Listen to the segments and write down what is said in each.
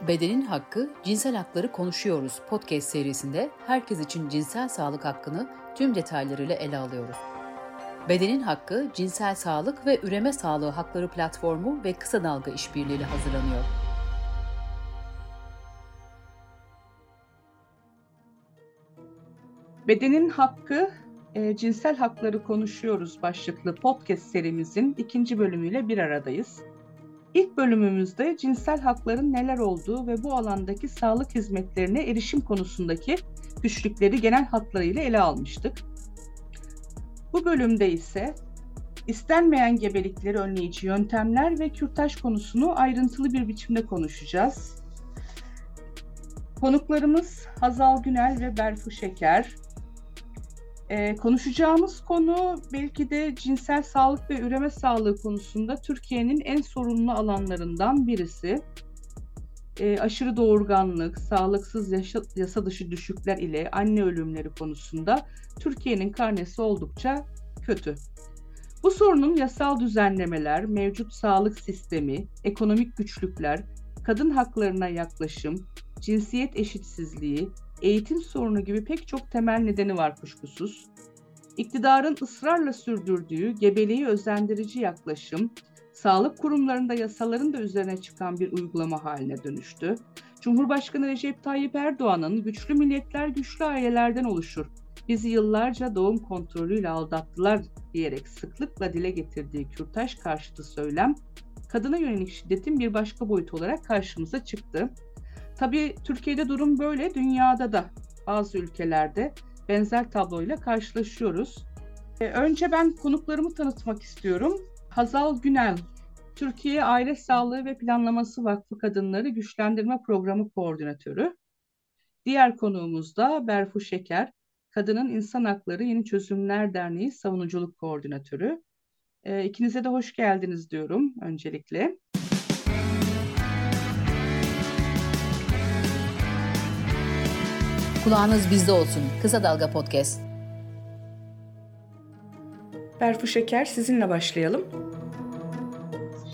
Bedenin Hakkı, Cinsel Hakları Konuşuyoruz podcast serisinde herkes için cinsel sağlık hakkını tüm detaylarıyla ele alıyoruz. Bedenin Hakkı, Cinsel Sağlık ve Üreme Sağlığı Hakları Platformu ve Kısa Dalga İşbirliğiyle hazırlanıyor. Bedenin Hakkı, e, Cinsel Hakları Konuşuyoruz başlıklı podcast serimizin ikinci bölümüyle bir aradayız. İlk bölümümüzde cinsel hakların neler olduğu ve bu alandaki sağlık hizmetlerine erişim konusundaki güçlükleri genel hatlarıyla ele almıştık. Bu bölümde ise istenmeyen gebelikleri önleyici yöntemler ve kürtaj konusunu ayrıntılı bir biçimde konuşacağız. Konuklarımız Hazal Günel ve Berfu Şeker. Ee, konuşacağımız konu belki de cinsel sağlık ve üreme sağlığı konusunda Türkiye'nin en sorunlu alanlarından birisi. Ee, aşırı doğurganlık, sağlıksız yaşa, yasa dışı düşükler ile anne ölümleri konusunda Türkiye'nin karnesi oldukça kötü. Bu sorunun yasal düzenlemeler, mevcut sağlık sistemi, ekonomik güçlükler, kadın haklarına yaklaşım, cinsiyet eşitsizliği, eğitim sorunu gibi pek çok temel nedeni var kuşkusuz. İktidarın ısrarla sürdürdüğü gebeliği özendirici yaklaşım, sağlık kurumlarında yasaların da üzerine çıkan bir uygulama haline dönüştü. Cumhurbaşkanı Recep Tayyip Erdoğan'ın güçlü milletler güçlü ailelerden oluşur. Bizi yıllarca doğum kontrolüyle aldattılar diyerek sıklıkla dile getirdiği kürtaj karşıtı söylem, kadına yönelik şiddetin bir başka boyutu olarak karşımıza çıktı. Tabii Türkiye'de durum böyle, dünyada da bazı ülkelerde benzer tabloyla karşılaşıyoruz. Ee, önce ben konuklarımı tanıtmak istiyorum. Hazal Günel, Türkiye Aile Sağlığı ve Planlaması Vakfı Kadınları Güçlendirme Programı Koordinatörü. Diğer konuğumuz da Berfu Şeker, Kadının İnsan Hakları Yeni Çözümler Derneği Savunuculuk Koordinatörü. Ee, ikinize de hoş geldiniz diyorum öncelikle. Kulağınız bizde olsun. Kısa Dalga Podcast. Berfu Şeker sizinle başlayalım.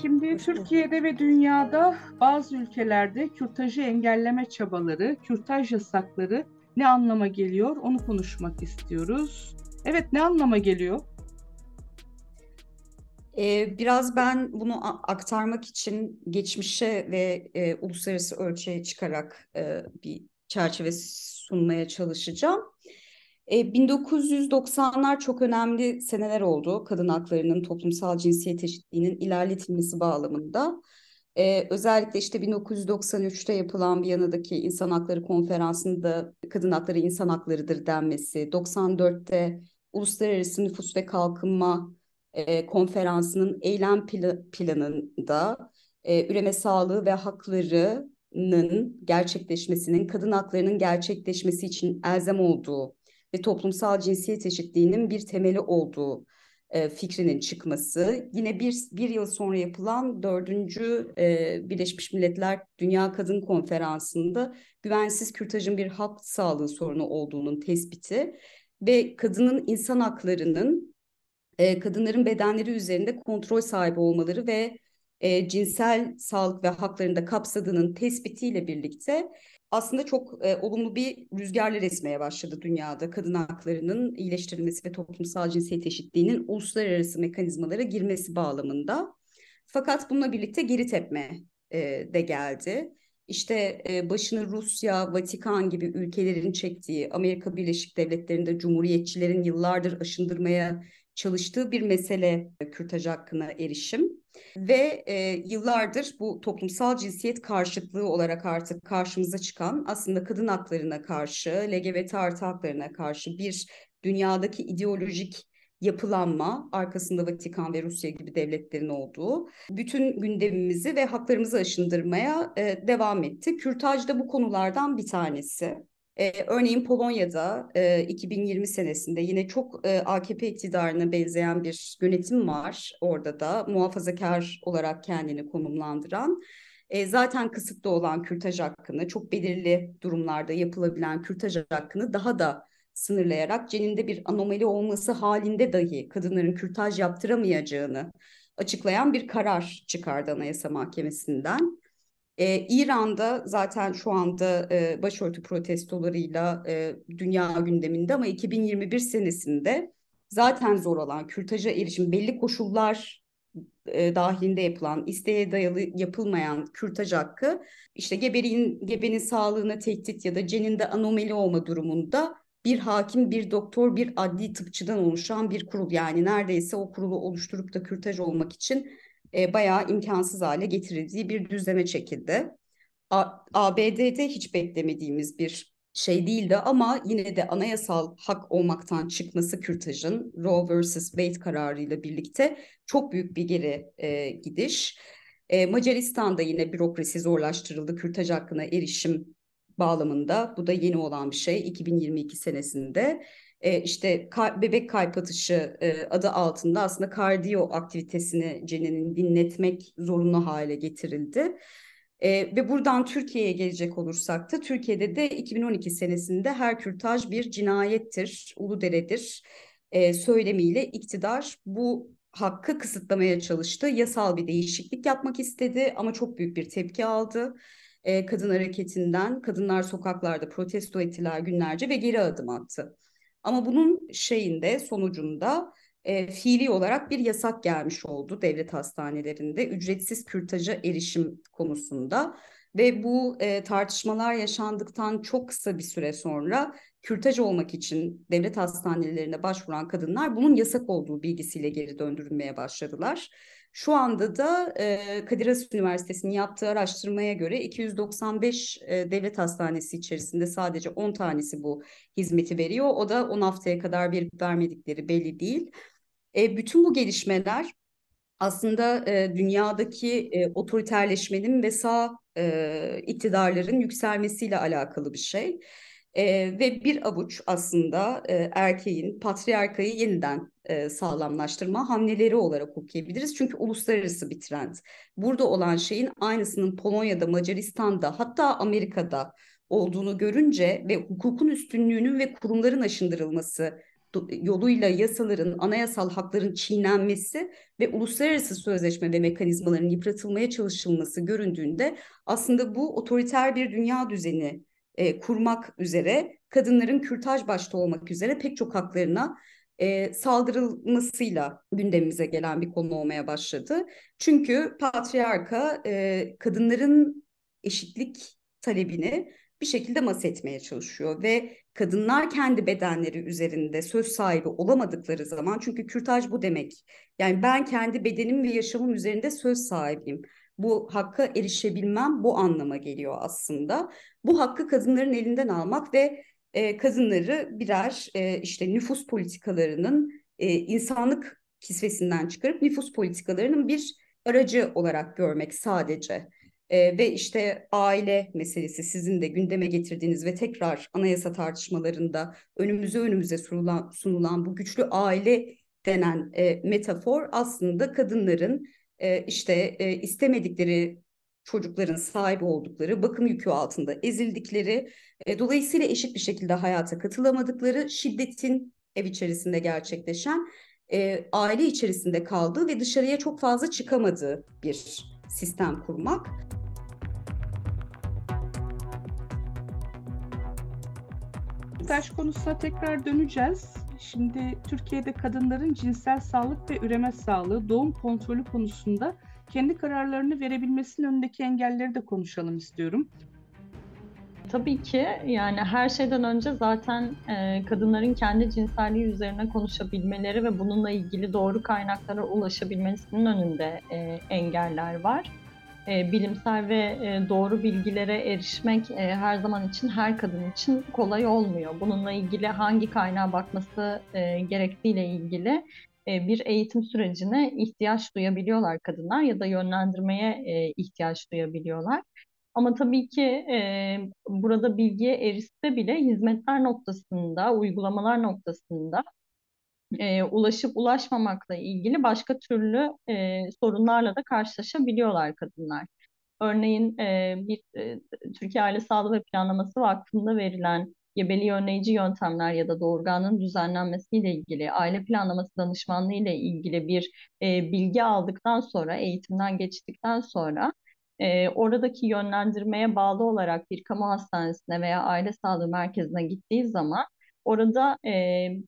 Şimdi Türkiye'de ve dünyada bazı ülkelerde kürtajı engelleme çabaları, kürtaj yasakları ne anlama geliyor onu konuşmak istiyoruz. Evet ne anlama geliyor? Ee, biraz ben bunu aktarmak için geçmişe ve e, uluslararası ölçüye çıkarak e, bir çerçeve sunmaya çalışacağım. E, 1990'lar çok önemli seneler oldu kadın haklarının toplumsal cinsiyet eşitliğinin ilerletilmesi bağlamında. Ee, özellikle işte 1993'te yapılan Viyana'daki İnsan Hakları Konferansı'nda kadın hakları insan haklarıdır denmesi, 94'te Uluslararası Nüfus ve Kalkınma e, Konferansı'nın eylem pla- planında e, üreme sağlığı ve haklarının gerçekleşmesinin, kadın haklarının gerçekleşmesi için elzem olduğu ve toplumsal cinsiyet eşitliğinin bir temeli olduğu e, fikrinin çıkması. Yine bir, bir yıl sonra yapılan dördüncü e, Birleşmiş Milletler Dünya Kadın Konferansı'nda güvensiz kürtajın bir halk sağlığı sorunu olduğunun tespiti ve kadının insan haklarının e, kadınların bedenleri üzerinde kontrol sahibi olmaları ve e, cinsel sağlık ve haklarını da kapsadığının tespitiyle birlikte aslında çok e, olumlu bir rüzgarlar esmeye başladı dünyada kadın haklarının iyileştirilmesi ve toplumsal cinsiyet eşitliğinin uluslararası mekanizmalara girmesi bağlamında. Fakat bununla birlikte geri tepme e, de geldi. İşte e, başını Rusya, Vatikan gibi ülkelerin çektiği, Amerika Birleşik Devletleri'nde cumhuriyetçilerin yıllardır aşındırmaya çalıştığı bir mesele kürtaj hakkına erişim. Ve e, yıllardır bu toplumsal cinsiyet karşıtlığı olarak artık karşımıza çıkan aslında kadın haklarına karşı, LGBT artı haklarına karşı bir dünyadaki ideolojik yapılanma arkasında Vatikan ve Rusya gibi devletlerin olduğu bütün gündemimizi ve haklarımızı aşındırmaya e, devam etti. Kürtaj da bu konulardan bir tanesi. Ee, örneğin Polonya'da e, 2020 senesinde yine çok e, AKP iktidarına benzeyen bir yönetim var orada da muhafazakar olarak kendini konumlandıran. E, zaten kısıtlı olan kürtaj hakkını çok belirli durumlarda yapılabilen kürtaj hakkını daha da sınırlayarak ceninde bir anomali olması halinde dahi kadınların kürtaj yaptıramayacağını açıklayan bir karar çıkardı Anayasa Mahkemesi'nden. Ee, İran'da zaten şu anda e, başörtü protestolarıyla e, dünya gündeminde ama 2021 senesinde zaten zor olan kürtaja erişim belli koşullar e, dahilinde yapılan, isteğe dayalı yapılmayan kürtaj hakkı işte geberin, gebenin sağlığına tehdit ya da ceninde anomali olma durumunda bir hakim, bir doktor, bir adli tıpçıdan oluşan bir kurul. Yani neredeyse o kurulu oluşturup da kürtaj olmak için e, bayağı imkansız hale getirildiği bir düzleme çekildi. A ABD'de hiç beklemediğimiz bir şey değildi ama yine de anayasal hak olmaktan çıkması kürtajın Roe vs. Wade kararıyla birlikte çok büyük bir geri e, gidiş. E, Macaristan'da yine bürokrasi zorlaştırıldı. Kürtaj hakkına erişim bağlamında. Bu da yeni olan bir şey 2022 senesinde. E, işte ka bebek kalp atışı e, adı altında aslında kardiyo aktivitesini cenenin dinletmek zorunlu hale getirildi. E, ve buradan Türkiye'ye gelecek olursak da Türkiye'de de 2012 senesinde her kürtaj bir cinayettir, uluderedir e, söylemiyle iktidar bu hakkı kısıtlamaya çalıştı. Yasal bir değişiklik yapmak istedi ama çok büyük bir tepki aldı. E, kadın hareketinden kadınlar sokaklarda protesto ettiler günlerce ve geri adım attı. Ama bunun şeyinde sonucunda e, fiili olarak bir yasak gelmiş oldu devlet hastanelerinde ücretsiz kürtaja erişim konusunda ve bu e, tartışmalar yaşandıktan çok kısa bir süre sonra kürtaj olmak için devlet hastanelerine başvuran kadınlar bunun yasak olduğu bilgisiyle geri döndürülmeye başladılar. Şu anda da e, Kadir Has Üniversitesi'nin yaptığı araştırmaya göre 295 e, devlet hastanesi içerisinde sadece 10 tanesi bu hizmeti veriyor. O da 10 haftaya kadar verip vermedikleri belli değil. E, bütün bu gelişmeler aslında e, dünyadaki e, otoriterleşmenin ve sağ e, iktidarların yükselmesiyle alakalı bir şey. E, ve bir avuç aslında e, erkeğin patriarkayı yeniden e, sağlamlaştırma hamleleri olarak okuyabiliriz. Çünkü uluslararası bir trend. Burada olan şeyin aynısının Polonya'da, Macaristan'da hatta Amerika'da olduğunu görünce ve hukukun üstünlüğünün ve kurumların aşındırılması yoluyla yasaların, anayasal hakların çiğnenmesi ve uluslararası sözleşme ve mekanizmaların yıpratılmaya çalışılması göründüğünde aslında bu otoriter bir dünya düzeni e, kurmak üzere kadınların kürtaj başta olmak üzere pek çok haklarına e, saldırılmasıyla gündemimize gelen bir konu olmaya başladı. Çünkü patriarka e, kadınların eşitlik talebini bir şekilde mas etmeye çalışıyor ve kadınlar kendi bedenleri üzerinde söz sahibi olamadıkları zaman çünkü kürtaj bu demek. Yani ben kendi bedenim ve yaşamım üzerinde söz sahibiyim. Bu hakka erişebilmem bu anlama geliyor aslında. Bu hakkı kadınların elinden almak ve e, kadınları birer e, işte nüfus politikalarının e, insanlık kisvesinden çıkarıp nüfus politikalarının bir aracı olarak görmek sadece. E, ve işte aile meselesi sizin de gündeme getirdiğiniz ve tekrar anayasa tartışmalarında önümüze önümüze sunulan, sunulan bu güçlü aile denen e, metafor aslında kadınların e, işte e, istemedikleri çocukların sahibi oldukları, bakım yükü altında ezildikleri, e, dolayısıyla eşit bir şekilde hayata katılamadıkları, şiddetin ev içerisinde gerçekleşen, e, aile içerisinde kaldığı ve dışarıya çok fazla çıkamadığı bir sistem kurmak. Taş konusuna tekrar döneceğiz. Şimdi Türkiye'de kadınların cinsel sağlık ve üreme sağlığı, doğum kontrolü konusunda kendi kararlarını verebilmesinin önündeki engelleri de konuşalım istiyorum. Tabii ki yani her şeyden önce zaten e, kadınların kendi cinselliği üzerine konuşabilmeleri ve bununla ilgili doğru kaynaklara ulaşabilmesinin önünde e, engeller var. E, bilimsel ve e, doğru bilgilere erişmek e, her zaman için her kadın için kolay olmuyor. Bununla ilgili hangi kaynağa bakması e, gerektiğiyle ilgili e, bir eğitim sürecine ihtiyaç duyabiliyorlar kadınlar ya da yönlendirmeye e, ihtiyaç duyabiliyorlar. Ama tabii ki e, burada bilgiye erişse bile hizmetler noktasında, uygulamalar noktasında e, ulaşıp ulaşmamakla ilgili başka türlü e, sorunlarla da karşılaşabiliyorlar kadınlar. Örneğin e, bir e, Türkiye Aile Sağlığı ve Planlaması Vakfı'nda verilen gebeliği önleyici yöntemler ya da doğurganlığın düzenlenmesiyle ilgili, aile planlaması danışmanlığı ile ilgili bir e, bilgi aldıktan sonra, eğitimden geçtikten sonra e, oradaki yönlendirmeye bağlı olarak bir kamu hastanesine veya aile sağlığı merkezine gittiği zaman orada e,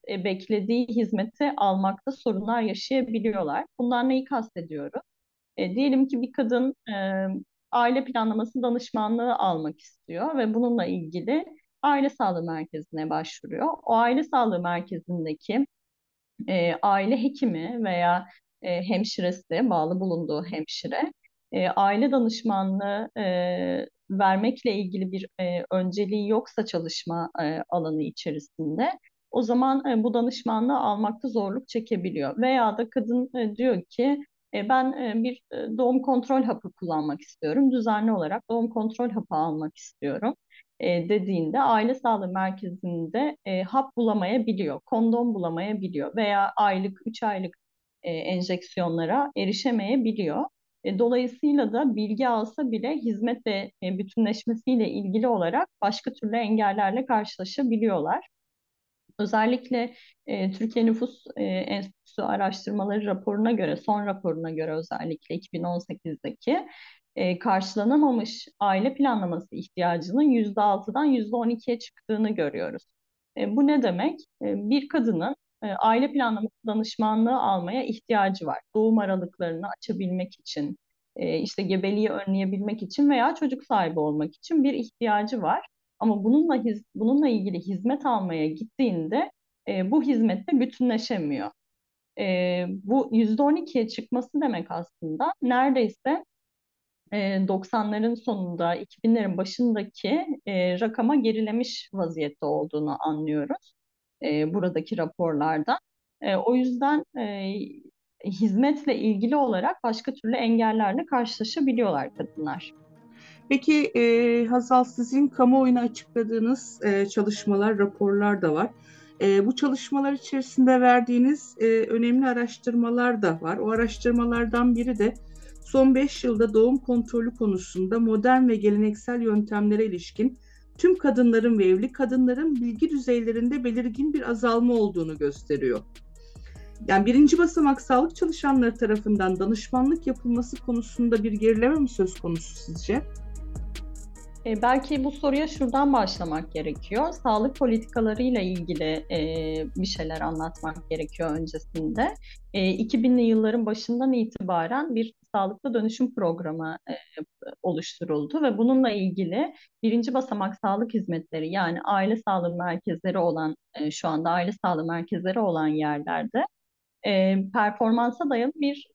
e, beklediği hizmeti almakta sorunlar yaşayabiliyorlar. Bunlar neyi kastediyorum? E, diyelim ki bir kadın e, aile planlaması danışmanlığı almak istiyor ve bununla ilgili aile sağlığı merkezine başvuruyor. O aile sağlığı merkezindeki e, aile hekimi veya e, hemşiresi, bağlı bulunduğu hemşire, e, aile danışmanlığı e, vermekle ilgili bir e, önceliği yoksa çalışma e, alanı içerisinde, o zaman e, bu danışmanlığı almakta zorluk çekebiliyor. Veya da kadın e, diyor ki, e, ben e, bir e, doğum kontrol hapı kullanmak istiyorum, düzenli olarak doğum kontrol hapı almak istiyorum e, dediğinde aile sağlığı merkezinde e, hap bulamayabiliyor, kondom bulamayabiliyor veya aylık, 3 aylık e, enjeksiyonlara erişemeyebiliyor. E, dolayısıyla da bilgi alsa bile hizmetle e, bütünleşmesiyle ilgili olarak başka türlü engellerle karşılaşabiliyorlar. Özellikle e, Türkiye Nüfus e, Enstitüsü araştırmaları raporuna göre, son raporuna göre özellikle 2018'deki e, karşılanamamış aile planlaması ihtiyacının %6'dan %12'ye çıktığını görüyoruz. E, bu ne demek? E, bir kadının e, aile planlaması danışmanlığı almaya ihtiyacı var. Doğum aralıklarını açabilmek için, e, işte gebeliği önleyebilmek için veya çocuk sahibi olmak için bir ihtiyacı var. Ama bununla hiz, bununla ilgili hizmet almaya gittiğinde e, bu hizmette bütünleşemiyor. E, bu %12'ye çıkması demek aslında neredeyse 90'ların sonunda, 2000'lerin başındaki e, rakama gerilemiş vaziyette olduğunu anlıyoruz e, buradaki raporlarda. E, o yüzden e, hizmetle ilgili olarak başka türlü engellerle karşılaşabiliyorlar kadınlar. Peki e, Hazal sizin kamuoyuna açıkladığınız e, çalışmalar, raporlar da var. E, bu çalışmalar içerisinde verdiğiniz e, önemli araştırmalar da var. O araştırmalardan biri de son 5 yılda doğum kontrolü konusunda modern ve geleneksel yöntemlere ilişkin tüm kadınların ve evli kadınların bilgi düzeylerinde belirgin bir azalma olduğunu gösteriyor. Yani birinci basamak sağlık çalışanları tarafından danışmanlık yapılması konusunda bir gerileme mi söz konusu sizce? E, belki bu soruya şuradan başlamak gerekiyor. Sağlık politikalarıyla ilgili e, bir şeyler anlatmak gerekiyor öncesinde. E, 2000'li yılların başından itibaren bir sağlıklı dönüşüm programı e, oluşturuldu ve bununla ilgili birinci basamak sağlık hizmetleri yani aile sağlığı merkezleri olan e, şu anda aile sağlığı merkezleri olan yerlerde e, performansa dayalı bir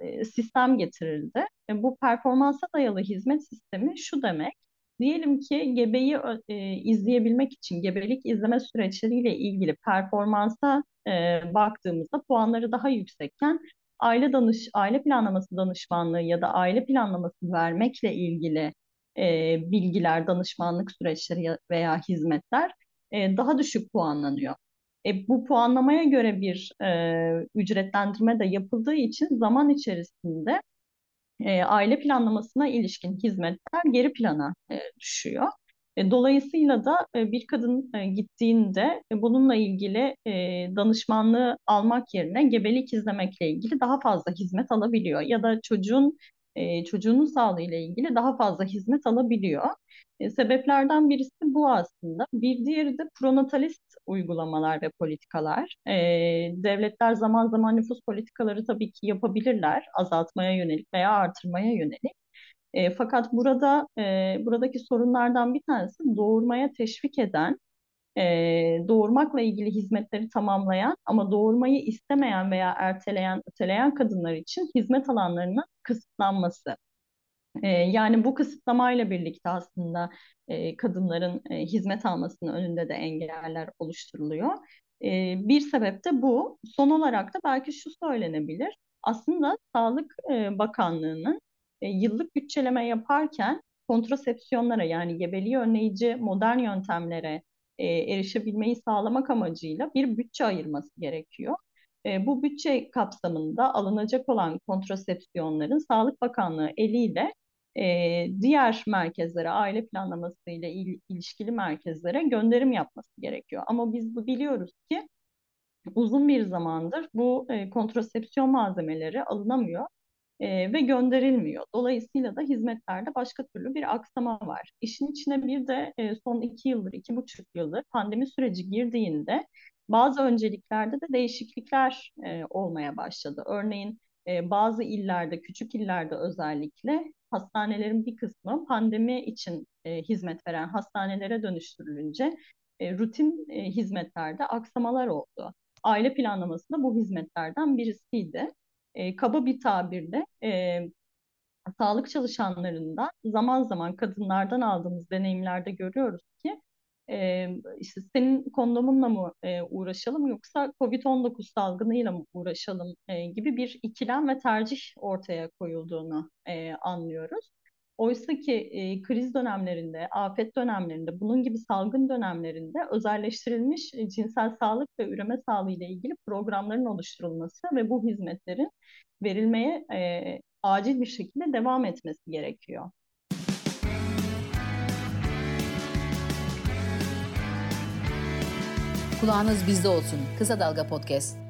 e, sistem getirildi. E, bu performansa dayalı hizmet sistemi şu demek Diyelim ki gebeyi e, izleyebilmek için gebelik izleme süreçleriyle ilgili performansa e, baktığımızda puanları daha yüksekken aile danış aile planlaması danışmanlığı ya da aile planlaması vermekle ilgili e, bilgiler, danışmanlık süreçleri veya hizmetler e, daha düşük puanlanıyor. E, bu puanlamaya göre bir e, ücretlendirme de yapıldığı için zaman içerisinde e, aile planlamasına ilişkin hizmetler geri plana e, düşüyor. E, dolayısıyla da e, bir kadın e, gittiğinde bununla ilgili danışmanlığı almak yerine gebelik izlemekle ilgili daha fazla hizmet alabiliyor ya da çocuğun çocuğunun sağlığı ile ilgili daha fazla hizmet alabiliyor. Sebeplerden birisi bu aslında. Bir diğeri de pronatalist uygulamalar ve politikalar. Devletler zaman zaman nüfus politikaları tabii ki yapabilirler, azaltmaya yönelik veya artırmaya yönelik. E, fakat burada e, buradaki sorunlardan bir tanesi doğurmaya teşvik eden, e, doğurmakla ilgili hizmetleri tamamlayan ama doğurmayı istemeyen veya erteleyen, öteleyen kadınlar için hizmet alanlarının kısıtlanması. E, yani bu kısıtlamayla birlikte aslında e, kadınların e, hizmet almasının önünde de engeller oluşturuluyor. E, bir sebep de bu. Son olarak da belki şu söylenebilir. Aslında Sağlık e, Bakanlığı'nın e, yıllık bütçeleme yaparken kontrasepsiyonlara yani gebeliği önleyici modern yöntemlere e, erişebilmeyi sağlamak amacıyla bir bütçe ayırması gerekiyor. E, bu bütçe kapsamında alınacak olan kontrasepsiyonların Sağlık Bakanlığı eliyle e, diğer merkezlere, aile planlaması ile il, ilişkili merkezlere gönderim yapması gerekiyor. Ama biz bu biliyoruz ki uzun bir zamandır bu e, kontrasepsiyon malzemeleri alınamıyor e, ve gönderilmiyor. Dolayısıyla da hizmetlerde başka türlü bir aksama var. İşin içine bir de e, son iki yıldır, iki buçuk yıldır pandemi süreci girdiğinde bazı önceliklerde de değişiklikler e, olmaya başladı. Örneğin e, bazı illerde, küçük illerde özellikle hastanelerin bir kısmı pandemi için e, hizmet veren hastanelere dönüştürülünce e, rutin e, hizmetlerde aksamalar oldu. Aile planlaması da bu hizmetlerden birisiydi. E, kaba bir tabirle e, sağlık çalışanlarından zaman zaman kadınlardan aldığımız deneyimlerde görüyoruz ki e, işte senin kondomunla mı e, uğraşalım yoksa COVID-19 salgınıyla mı uğraşalım e, gibi bir ikilem ve tercih ortaya koyulduğunu e, anlıyoruz. Oysa ki e, kriz dönemlerinde, afet dönemlerinde, bunun gibi salgın dönemlerinde özelleştirilmiş cinsel sağlık ve üreme sağlığı ile ilgili programların oluşturulması ve bu hizmetlerin verilmeye e, acil bir şekilde devam etmesi gerekiyor. Kulağınız bizde olsun. Kısa Dalga Podcast.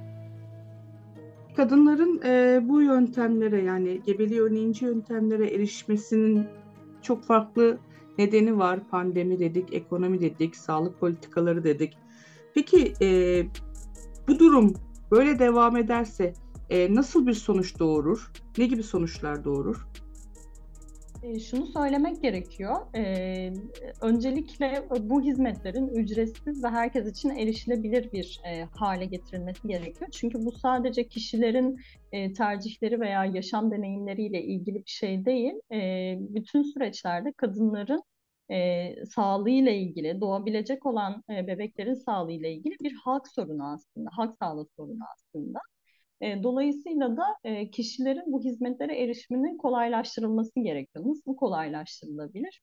Kadınların e, bu yöntemlere yani gebeliği önleyici yöntemlere erişmesinin çok farklı nedeni var. Pandemi dedik, ekonomi dedik, sağlık politikaları dedik. Peki e, bu durum böyle devam ederse e, nasıl bir sonuç doğurur? Ne gibi sonuçlar doğurur? E, şunu söylemek gerekiyor. E, öncelikle bu hizmetlerin ücretsiz ve herkes için erişilebilir bir e, hale getirilmesi gerekiyor. Çünkü bu sadece kişilerin e, tercihleri veya yaşam deneyimleriyle ilgili bir şey değil. E, bütün süreçlerde kadınların e, sağlığıyla ilgili, doğabilecek olan e, bebeklerin sağlığıyla ilgili bir halk sorunu aslında, halk sağlığı sorunu aslında. Dolayısıyla da kişilerin bu hizmetlere erişiminin kolaylaştırılması gerekiyor. Nasıl kolaylaştırılabilir?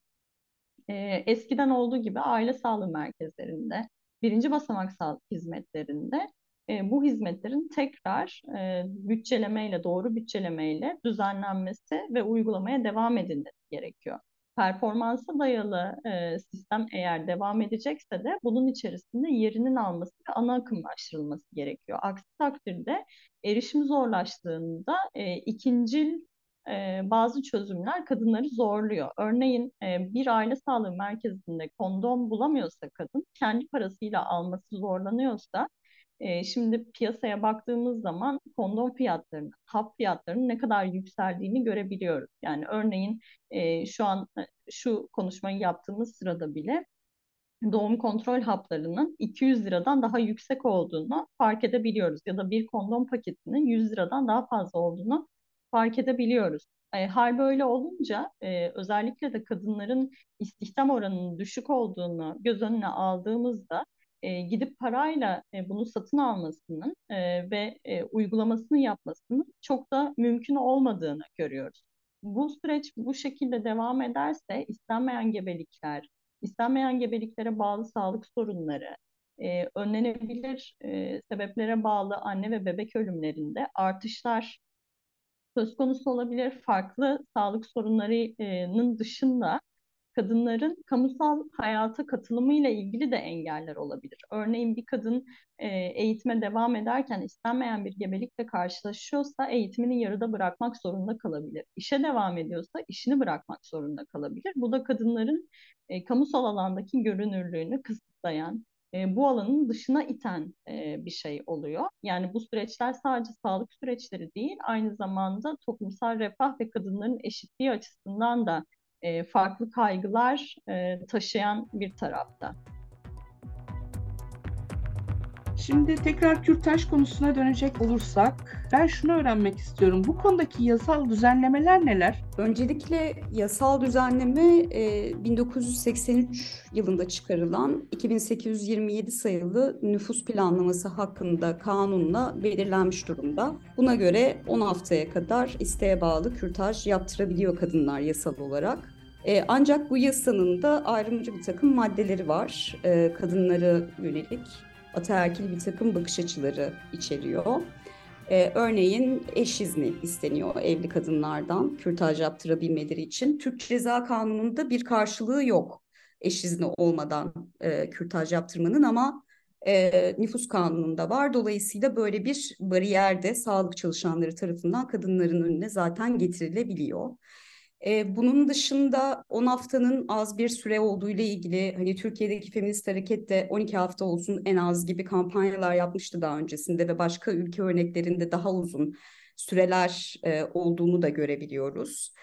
Eskiden olduğu gibi aile sağlığı merkezlerinde, birinci basamak sağlık hizmetlerinde bu hizmetlerin tekrar bütçelemeyle, doğru bütçelemeyle düzenlenmesi ve uygulamaya devam edilmesi gerekiyor performansa dayalı e, sistem eğer devam edecekse de bunun içerisinde yerinin alması ve ana akımlaştırılması gerekiyor. Aksi takdirde erişim zorlaştığında e, ikincil e, bazı çözümler kadınları zorluyor. Örneğin e, bir aile sağlığı merkezinde kondom bulamıyorsa kadın kendi parasıyla alması zorlanıyorsa e, şimdi piyasaya baktığımız zaman kondom fiyatlarının, hap fiyatlarının ne kadar yükseldiğini görebiliyoruz. Yani örneğin e, şu an e, şu konuşmayı yaptığımız sırada bile doğum kontrol haplarının 200 liradan daha yüksek olduğunu fark edebiliyoruz. Ya da bir kondom paketinin 100 liradan daha fazla olduğunu fark edebiliyoruz. E, hal böyle olunca e, özellikle de kadınların istihdam oranının düşük olduğunu göz önüne aldığımızda e, gidip parayla e, bunu satın almasının e, ve e, uygulamasını yapmasının çok da mümkün olmadığını görüyoruz. Bu süreç bu şekilde devam ederse istenmeyen gebelikler, istenmeyen gebeliklere bağlı sağlık sorunları, e, önlenebilir e, sebeplere bağlı anne ve bebek ölümlerinde artışlar söz konusu olabilir. Farklı sağlık sorunlarının dışında kadınların kamusal hayata katılımıyla ilgili de engeller olabilir. Örneğin bir kadın e, eğitime devam ederken istenmeyen bir gebelikle karşılaşıyorsa eğitimini yarıda bırakmak zorunda kalabilir. İşe devam ediyorsa işini bırakmak zorunda kalabilir. Bu da kadınların e, kamusal alandaki görünürlüğünü kısıtlayan, e, bu alanın dışına iten e, bir şey oluyor. Yani bu süreçler sadece sağlık süreçleri değil, aynı zamanda toplumsal refah ve kadınların eşitliği açısından da farklı kaygılar e, taşıyan bir tarafta. Şimdi tekrar kürtaj konusuna dönecek olursak ben şunu öğrenmek istiyorum. Bu konudaki yasal düzenlemeler neler? Öncelikle yasal düzenleme 1983 yılında çıkarılan 2827 sayılı nüfus planlaması hakkında kanunla belirlenmiş durumda. Buna göre 10 haftaya kadar isteğe bağlı kürtaj yaptırabiliyor kadınlar yasal olarak. E, ancak bu yasanın da ayrımcı bir takım maddeleri var. E, kadınlara yönelik ataerkil bir takım bakış açıları içeriyor. E, örneğin eş izni isteniyor evli kadınlardan kürtaj yaptırabilmeleri için. Türk Ceza Kanunu'nda bir karşılığı yok eş izni olmadan e, kürtaj yaptırmanın ama e, nüfus kanununda var. Dolayısıyla böyle bir bariyer de sağlık çalışanları tarafından kadınların önüne zaten getirilebiliyor. E, bunun dışında 10 haftanın az bir süre olduğu ile ilgili hani Türkiye'deki feminist hareket de 12 hafta olsun en az gibi kampanyalar yapmıştı daha öncesinde ve başka ülke örneklerinde daha uzun süreler e, olduğunu da görebiliyoruz.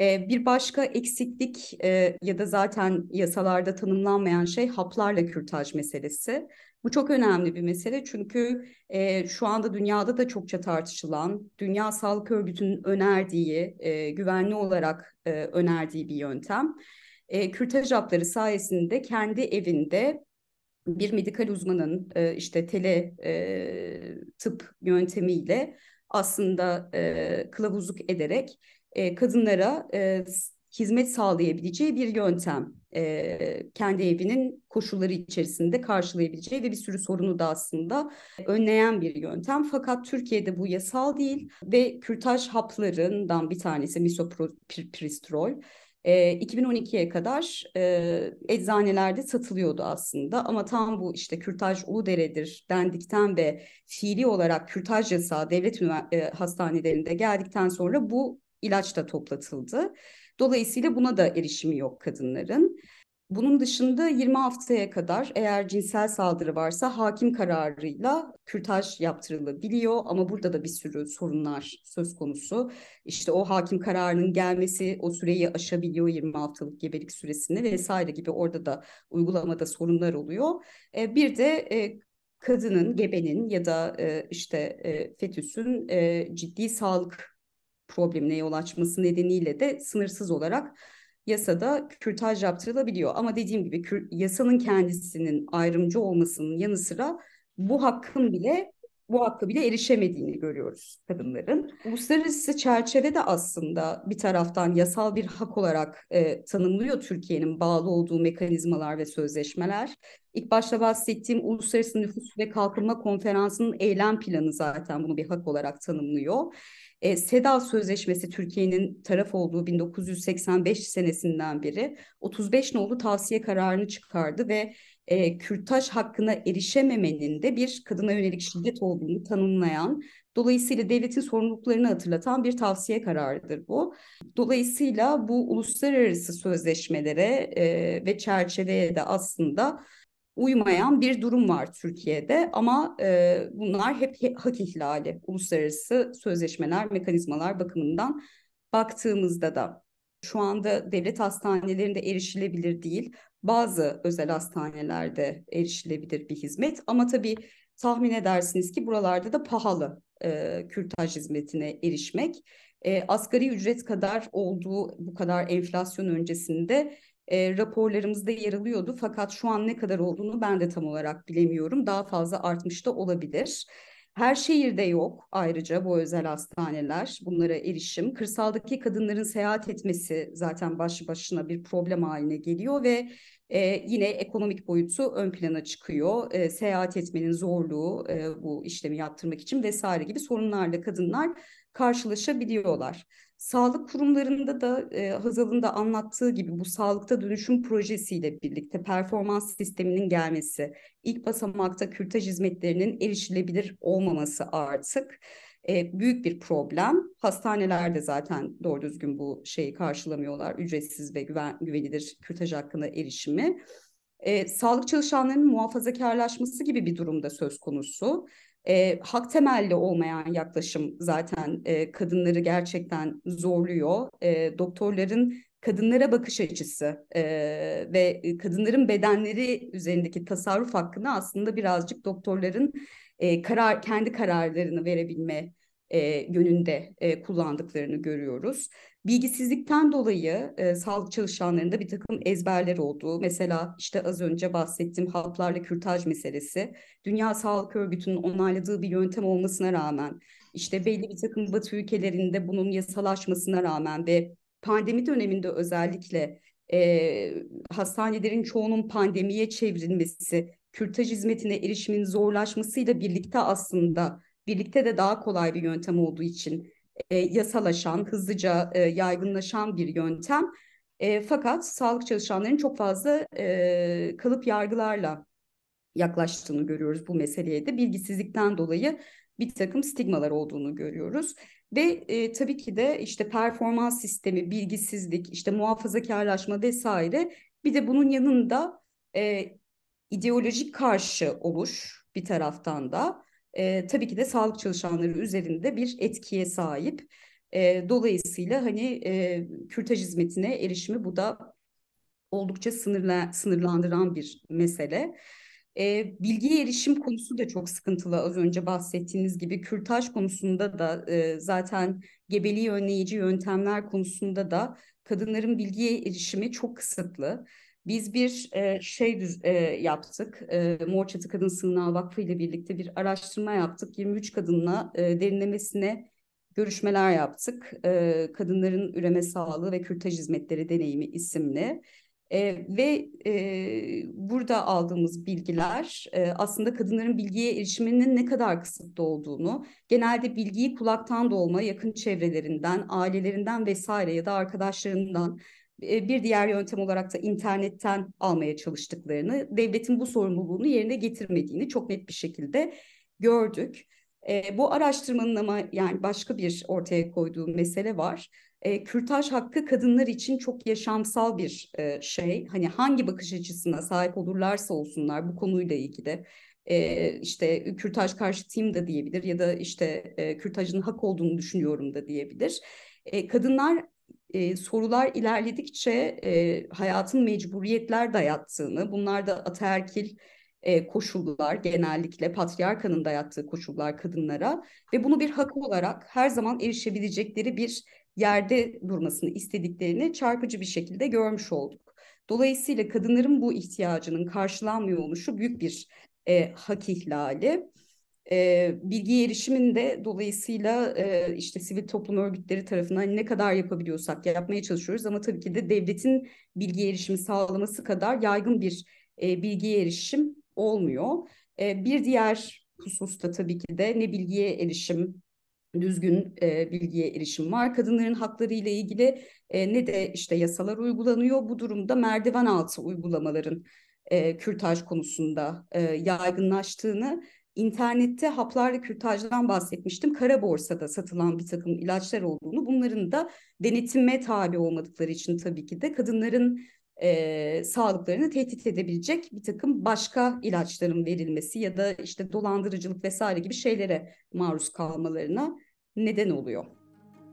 E, bir başka eksiklik e, ya da zaten yasalarda tanımlanmayan şey haplarla kürtaj meselesi. Bu çok önemli bir mesele çünkü e, şu anda dünyada da çokça tartışılan, Dünya Sağlık Örgütü'nün önerdiği, e, güvenli olarak e, önerdiği bir yöntem. E, kürtaj hapları sayesinde kendi evinde bir medikal uzmanın e, işte tele e, tıp yöntemiyle aslında e, kılavuzluk ederek e, kadınlara e, hizmet sağlayabileceği bir yöntem. E, kendi evinin koşulları içerisinde karşılayabileceği ve bir sürü sorunu da aslında önleyen bir yöntem. Fakat Türkiye'de bu yasal değil ve kürtaj haplarından bir tanesi misopristrol. E, 2012'ye kadar e, eczanelerde satılıyordu aslında ama tam bu işte kürtaj Uludere'dir dendikten ve fiili olarak kürtaj yasağı devlet e, hastanelerinde geldikten sonra bu ilaç da toplatıldı. Dolayısıyla buna da erişimi yok kadınların. Bunun dışında 20 haftaya kadar eğer cinsel saldırı varsa hakim kararıyla kürtaj yaptırılabiliyor ama burada da bir sürü sorunlar söz konusu. İşte o hakim kararının gelmesi o süreyi aşabiliyor 20 haftalık gebelik süresini vesaire gibi orada da uygulamada sorunlar oluyor. E, bir de e, kadının, gebenin ya da e, işte fetüsün ciddi sağlık problemine yol açması nedeniyle de sınırsız olarak yasada kürtaj yaptırılabiliyor. Ama dediğim gibi kür, yasanın kendisinin ayrımcı olmasının yanı sıra bu hakkın bile bu hakkı bile erişemediğini görüyoruz kadınların. Uluslararası çerçevede aslında bir taraftan yasal bir hak olarak e, tanımlıyor Türkiye'nin bağlı olduğu mekanizmalar ve sözleşmeler. İlk başta bahsettiğim Uluslararası Nüfus ve Kalkınma Konferansı'nın eylem planı zaten bunu bir hak olarak tanımlıyor. E, SEDA Sözleşmesi Türkiye'nin taraf olduğu 1985 senesinden beri 35 nolu tavsiye kararını çıkardı ve e, kürtaj hakkına erişememenin de bir kadına yönelik şiddet olduğunu tanımlayan, dolayısıyla devletin sorumluluklarını hatırlatan bir tavsiye kararıdır bu. Dolayısıyla bu uluslararası sözleşmelere e, ve çerçeveye de aslında uymayan bir durum var Türkiye'de ama e, bunlar hep, hak ihlali uluslararası sözleşmeler, mekanizmalar bakımından baktığımızda da şu anda devlet hastanelerinde erişilebilir değil. Bazı özel hastanelerde erişilebilir bir hizmet ama tabii tahmin edersiniz ki buralarda da pahalı e, kürtaj hizmetine erişmek. E, asgari ücret kadar olduğu bu kadar enflasyon öncesinde e, raporlarımızda yer alıyordu. Fakat şu an ne kadar olduğunu ben de tam olarak bilemiyorum. Daha fazla artmış da olabilir. Her şehirde yok ayrıca bu özel hastaneler, bunlara erişim. Kırsaldaki kadınların seyahat etmesi zaten başlı başına bir problem haline geliyor ve e, yine ekonomik boyutu ön plana çıkıyor. E, seyahat etmenin zorluğu e, bu işlemi yaptırmak için vesaire gibi sorunlarla kadınlar karşılaşabiliyorlar. Sağlık kurumlarında da e, Hazal'ın da anlattığı gibi bu sağlıkta dönüşüm projesiyle birlikte performans sisteminin gelmesi, ilk basamakta kürtaj hizmetlerinin erişilebilir olmaması artık e, büyük bir problem. Hastanelerde zaten doğru düzgün bu şeyi karşılamıyorlar. Ücretsiz ve güven, güvenilir kürtaj hakkında erişimi. E, sağlık çalışanlarının muhafazakarlaşması gibi bir durumda söz konusu. E, hak temelli olmayan yaklaşım zaten e, kadınları gerçekten zorluyor. E, doktorların kadınlara bakış açısı e, ve kadınların bedenleri üzerindeki tasarruf hakkını aslında birazcık doktorların e, karar kendi kararlarını verebilme e, yönünde e, kullandıklarını görüyoruz. Bilgisizlikten dolayı e, sağlık çalışanlarında bir takım ezberler olduğu, mesela işte az önce bahsettiğim haplarla kürtaj meselesi, Dünya Sağlık Örgütü'nün onayladığı bir yöntem olmasına rağmen, işte belli bir takım batı ülkelerinde bunun yasalaşmasına rağmen ve pandemi döneminde özellikle e, hastanelerin çoğunun pandemiye çevrilmesi, kürtaj hizmetine erişimin zorlaşmasıyla birlikte aslında birlikte de daha kolay bir yöntem olduğu için e, yasalaşan, hızlıca e, yaygınlaşan bir yöntem. E, fakat sağlık çalışanlarının çok fazla e, kalıp yargılarla yaklaştığını görüyoruz bu meseleye de. Bilgisizlikten dolayı bir takım stigmalar olduğunu görüyoruz. Ve e, tabii ki de işte performans sistemi, bilgisizlik, işte muhafazakarlaşma vesaire bir de bunun yanında e, ideolojik karşı oluş bir taraftan da e, tabii ki de sağlık çalışanları üzerinde bir etkiye sahip. E, dolayısıyla hani e, kürtaj hizmetine erişimi bu da oldukça sınırla, sınırlandıran bir mesele. E, bilgiye erişim konusu da çok sıkıntılı az önce bahsettiğiniz gibi. Kürtaj konusunda da e, zaten gebeliği önleyici yöntemler konusunda da kadınların bilgiye erişimi çok kısıtlı. Biz bir e, şey e, yaptık. E, Mor Çatı Kadın Sığınağı Vakfı ile birlikte bir araştırma yaptık. 23 kadınla e, derinlemesine görüşmeler yaptık. E, kadınların üreme sağlığı ve kürtaj hizmetleri deneyimi isimli. E, ve e, burada aldığımız bilgiler e, aslında kadınların bilgiye erişiminin ne kadar kısıtlı olduğunu, genelde bilgiyi kulaktan dolma, yakın çevrelerinden, ailelerinden vesaire ya da arkadaşlarından bir diğer yöntem olarak da internetten almaya çalıştıklarını, devletin bu sorumluluğunu yerine getirmediğini çok net bir şekilde gördük. E, bu araştırmanın ama yani başka bir ortaya koyduğu mesele var. E, kürtaj hakkı kadınlar için çok yaşamsal bir e, şey. Hani hangi bakış açısına sahip olurlarsa olsunlar bu konuyla ilgili. E, işte kürtaj karşıtıyım da diyebilir ya da işte e, kürtajın hak olduğunu düşünüyorum da diyebilir. E, kadınlar e, sorular ilerledikçe e, hayatın mecburiyetler dayattığını, bunlar da ataerkil e, koşullar genellikle patriarkanın dayattığı koşullar kadınlara ve bunu bir hak olarak her zaman erişebilecekleri bir yerde durmasını istediklerini çarpıcı bir şekilde görmüş olduk. Dolayısıyla kadınların bu ihtiyacının karşılanmıyor oluşu büyük bir e, hak ihlali. E, bilgi erişimin de dolayısıyla e, işte sivil toplum örgütleri tarafından ne kadar yapabiliyorsak yapmaya çalışıyoruz ama tabii ki de devletin bilgi erişimi sağlaması kadar yaygın bir e, bilgiye erişim olmuyor. E, bir diğer hususta tabii ki de ne bilgiye erişim düzgün e, bilgiye erişim var. Kadınların hakları ile ilgili e, ne de işte yasalar uygulanıyor. Bu durumda merdiven altı uygulamaların e, kürtaj konusunda e, yaygınlaştığını internette haplarla kürtajdan bahsetmiştim. Kara borsada satılan bir takım ilaçlar olduğunu, bunların da denetime tabi olmadıkları için tabii ki de kadınların e, sağlıklarını tehdit edebilecek bir takım başka ilaçların verilmesi ya da işte dolandırıcılık vesaire gibi şeylere maruz kalmalarına neden oluyor.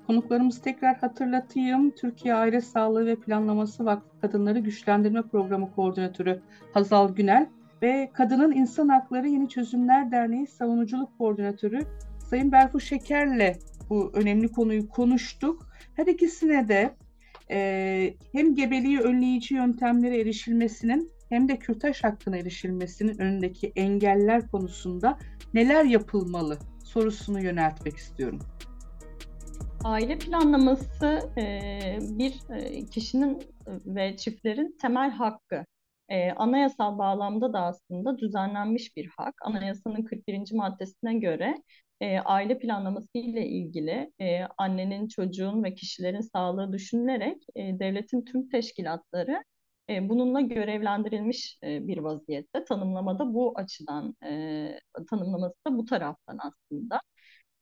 Konuklarımızı tekrar hatırlatayım. Türkiye Aile Sağlığı ve Planlaması Vakfı Kadınları Güçlendirme Programı Koordinatörü Hazal Günel ve Kadının İnsan Hakları Yeni Çözümler Derneği Savunuculuk Koordinatörü Sayın Berfu Şeker'le bu önemli konuyu konuştuk. Her ikisine de e, hem gebeliği önleyici yöntemlere erişilmesinin hem de kürtaj hakkına erişilmesinin önündeki engeller konusunda neler yapılmalı sorusunu yöneltmek istiyorum. Aile planlaması bir kişinin ve çiftlerin temel hakkı. Anayasal bağlamda da aslında düzenlenmiş bir hak. Anayasanın 41. maddesine göre aile planlaması ile ilgili annenin, çocuğun ve kişilerin sağlığı düşünülerek devletin tüm teşkilatları bununla görevlendirilmiş bir vaziyette. Tanımlamada bu açıdan, tanımlaması da bu taraftan aslında.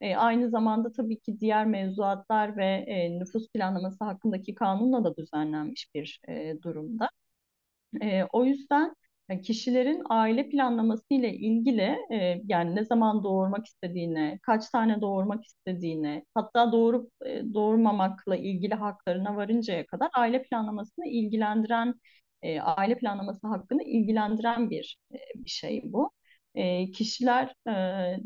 E, aynı zamanda tabii ki diğer mevzuatlar ve e, nüfus planlaması hakkındaki kanunla da düzenlenmiş bir e, durumda. E, o yüzden kişilerin aile planlaması ile ilgili e, yani ne zaman doğurmak istediğine, kaç tane doğurmak istediğine, hatta doğurup e, doğurmamakla ilgili haklarına varıncaya kadar aile planlamasını ilgilendiren, e, aile planlaması hakkını ilgilendiren bir e, bir şey bu e, kişiler e,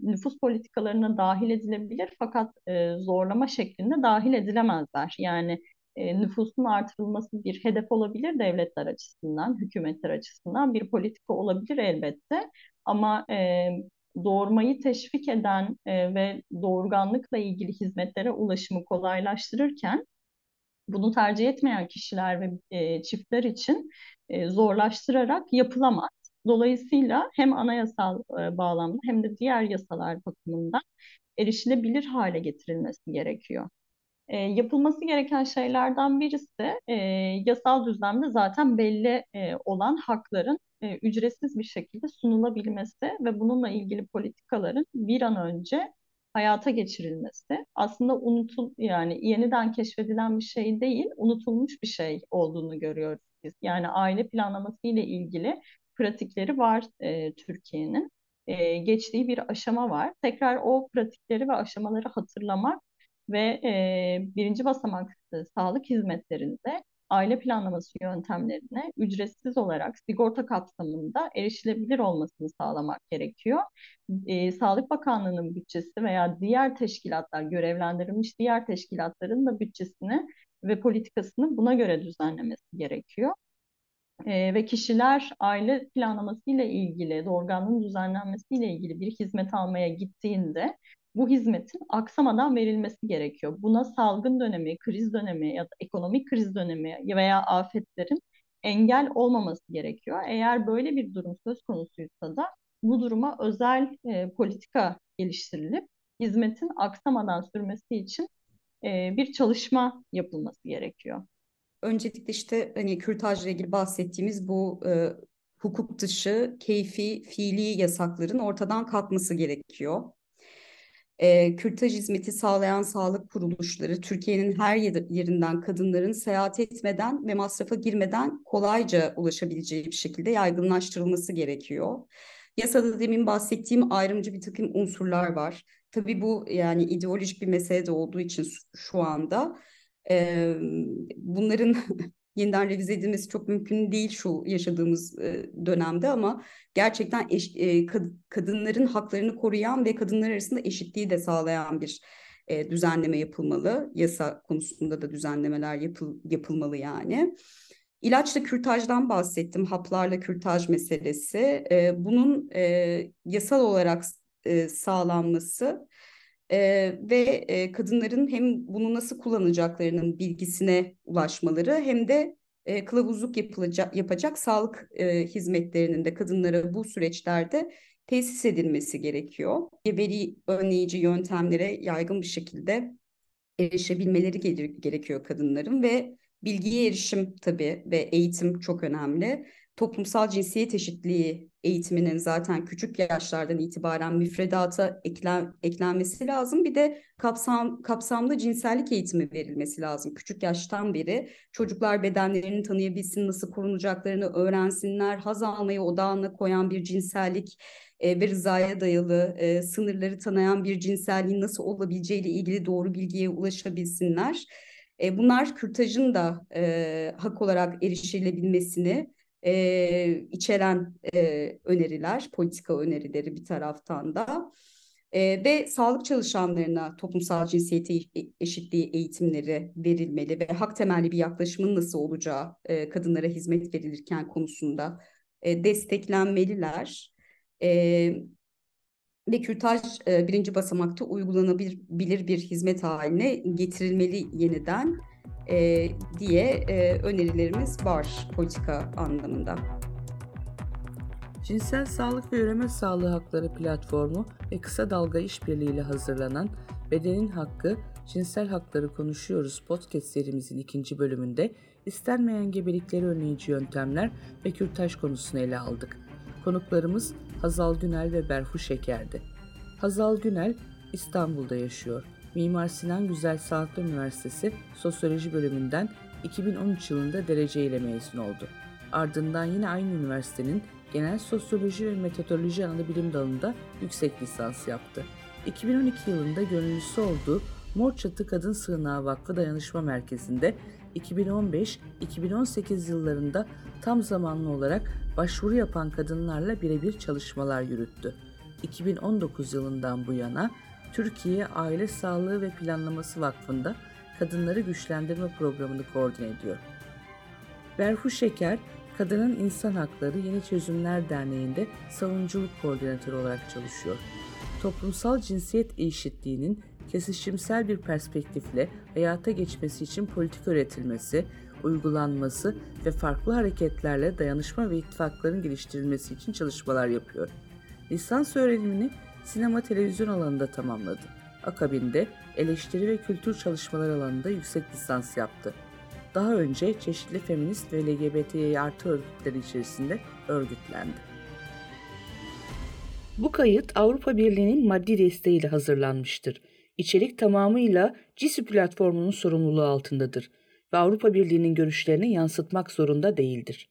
nüfus politikalarına dahil edilebilir fakat e, zorlama şeklinde dahil edilemezler. Yani e, nüfusun artırılması bir hedef olabilir devletler açısından, hükümetler açısından bir politika olabilir elbette. Ama e, doğurmayı teşvik eden e, ve doğurganlıkla ilgili hizmetlere ulaşımı kolaylaştırırken bunu tercih etmeyen kişiler ve e, çiftler için e, zorlaştırarak yapılamaz. Dolayısıyla hem anayasal e, bağlamda hem de diğer yasalar bakımından erişilebilir hale getirilmesi gerekiyor. E, yapılması gereken şeylerden birisi e, yasal düzlemde zaten belli e, olan hakların e, ücretsiz bir şekilde sunulabilmesi ve bununla ilgili politikaların bir an önce hayata geçirilmesi aslında unutul yani yeniden keşfedilen bir şey değil, unutulmuş bir şey olduğunu görüyoruz biz. Yani aile planlaması ile ilgili pratikleri var e, Türkiye'nin. E, geçtiği bir aşama var. Tekrar o pratikleri ve aşamaları hatırlamak ve e, birinci basamak e, sağlık hizmetlerinde aile planlaması yöntemlerine ücretsiz olarak sigorta kapsamında erişilebilir olmasını sağlamak gerekiyor. E, Sağlık Bakanlığı'nın bütçesi veya diğer teşkilatlar, görevlendirilmiş diğer teşkilatların da bütçesini ve politikasını buna göre düzenlemesi gerekiyor. E, ve kişiler aile planlaması ile ilgili, doğurganlığın düzenlenmesi ile ilgili bir hizmet almaya gittiğinde bu hizmetin aksamadan verilmesi gerekiyor. Buna salgın dönemi, kriz dönemi ya da ekonomik kriz dönemi veya afetlerin engel olmaması gerekiyor. Eğer böyle bir durum söz konusuysa da bu duruma özel e, politika geliştirilip hizmetin aksamadan sürmesi için e, bir çalışma yapılması gerekiyor. Öncelikle işte hani kürtajla ilgili bahsettiğimiz bu e, hukuk dışı, keyfi, fiili yasakların ortadan kalkması gerekiyor e, kürtaj hizmeti sağlayan sağlık kuruluşları Türkiye'nin her yerinden kadınların seyahat etmeden ve masrafa girmeden kolayca ulaşabileceği bir şekilde yaygınlaştırılması gerekiyor. Yasada demin bahsettiğim ayrımcı bir takım unsurlar var. Tabii bu yani ideolojik bir mesele de olduğu için şu anda e, bunların yeniden revize edilmesi çok mümkün değil şu yaşadığımız e, dönemde ama gerçekten eş, e, kad, kadınların haklarını koruyan ve kadınlar arasında eşitliği de sağlayan bir e, düzenleme yapılmalı. Yasa konusunda da düzenlemeler yapıl, yapılmalı yani. İlaçla kürtajdan bahsettim, haplarla kürtaj meselesi. E, bunun e, yasal olarak e, sağlanması e, ve e, kadınların hem bunu nasıl kullanacaklarının bilgisine ulaşmaları hem de e, kılavuzluk yapılacak yapacak sağlık e, hizmetlerinin de kadınlara bu süreçlerde tesis edilmesi gerekiyor. Veri önleyici yöntemlere yaygın bir şekilde erişebilmeleri gerekiyor kadınların ve bilgiye erişim tabii ve eğitim çok önemli toplumsal cinsiyet eşitliği eğitiminin zaten küçük yaşlardan itibaren müfredata eklen, eklenmesi lazım. Bir de kapsam, kapsamlı cinsellik eğitimi verilmesi lazım. Küçük yaştan beri çocuklar bedenlerini tanıyabilsin, nasıl korunacaklarını öğrensinler, haz almayı odağına koyan bir cinsellik e, ve rızaya dayalı e, sınırları tanıyan bir cinselliğin nasıl olabileceğiyle ilgili doğru bilgiye ulaşabilsinler. E, bunlar kürtajın da e, hak olarak erişilebilmesini e, içeren e, öneriler, politika önerileri bir taraftan da. E, ve sağlık çalışanlarına toplumsal cinsiyeti eşitliği eğitimleri verilmeli ve hak temelli bir yaklaşımın nasıl olacağı e, kadınlara hizmet verilirken konusunda e, desteklenmeliler. E, ve kürtaj e, birinci basamakta uygulanabilir bir hizmet haline getirilmeli yeniden e, diye e, önerilerimiz var politika anlamında. Cinsel Sağlık ve Üreme Sağlığı Hakları Platformu ve Kısa Dalga İşbirliği ile hazırlanan Bedenin Hakkı, Cinsel Hakları Konuşuyoruz podcast serimizin ikinci bölümünde istenmeyen gebelikleri önleyici yöntemler ve kürtaj konusunu ele aldık. Konuklarımız Hazal Günel ve Berfu Şeker'di. Hazal Günel İstanbul'da yaşıyor. Mimar Sinan Güzel Sanatlar Üniversitesi Sosyoloji bölümünden 2013 yılında dereceyle mezun oldu. Ardından yine aynı üniversitenin Genel Sosyoloji ve Metodoloji Anabilim dalında yüksek lisans yaptı. 2012 yılında gönüllüsü olduğu Mor Çatı Kadın Sığınağı Vakfı Dayanışma Merkezi'nde 2015-2018 yıllarında tam zamanlı olarak başvuru yapan kadınlarla birebir çalışmalar yürüttü. 2019 yılından bu yana Türkiye Aile Sağlığı ve Planlaması Vakfı'nda Kadınları Güçlendirme Programı'nı koordine ediyor. Berfu Şeker, Kadının İnsan Hakları Yeni Çözümler Derneği'nde savunuculuk koordinatörü olarak çalışıyor. Toplumsal cinsiyet eşitliğinin kesişimsel bir perspektifle hayata geçmesi için politik üretilmesi, uygulanması ve farklı hareketlerle dayanışma ve ittifakların geliştirilmesi için çalışmalar yapıyor. Lisans öğrenimini sinema televizyon alanında tamamladı. Akabinde eleştiri ve kültür çalışmalar alanında yüksek lisans yaptı. Daha önce çeşitli feminist ve LGBTİ artı örgütleri içerisinde örgütlendi. Bu kayıt Avrupa Birliği'nin maddi desteğiyle hazırlanmıştır. İçerik tamamıyla CISI platformunun sorumluluğu altındadır ve Avrupa Birliği'nin görüşlerini yansıtmak zorunda değildir.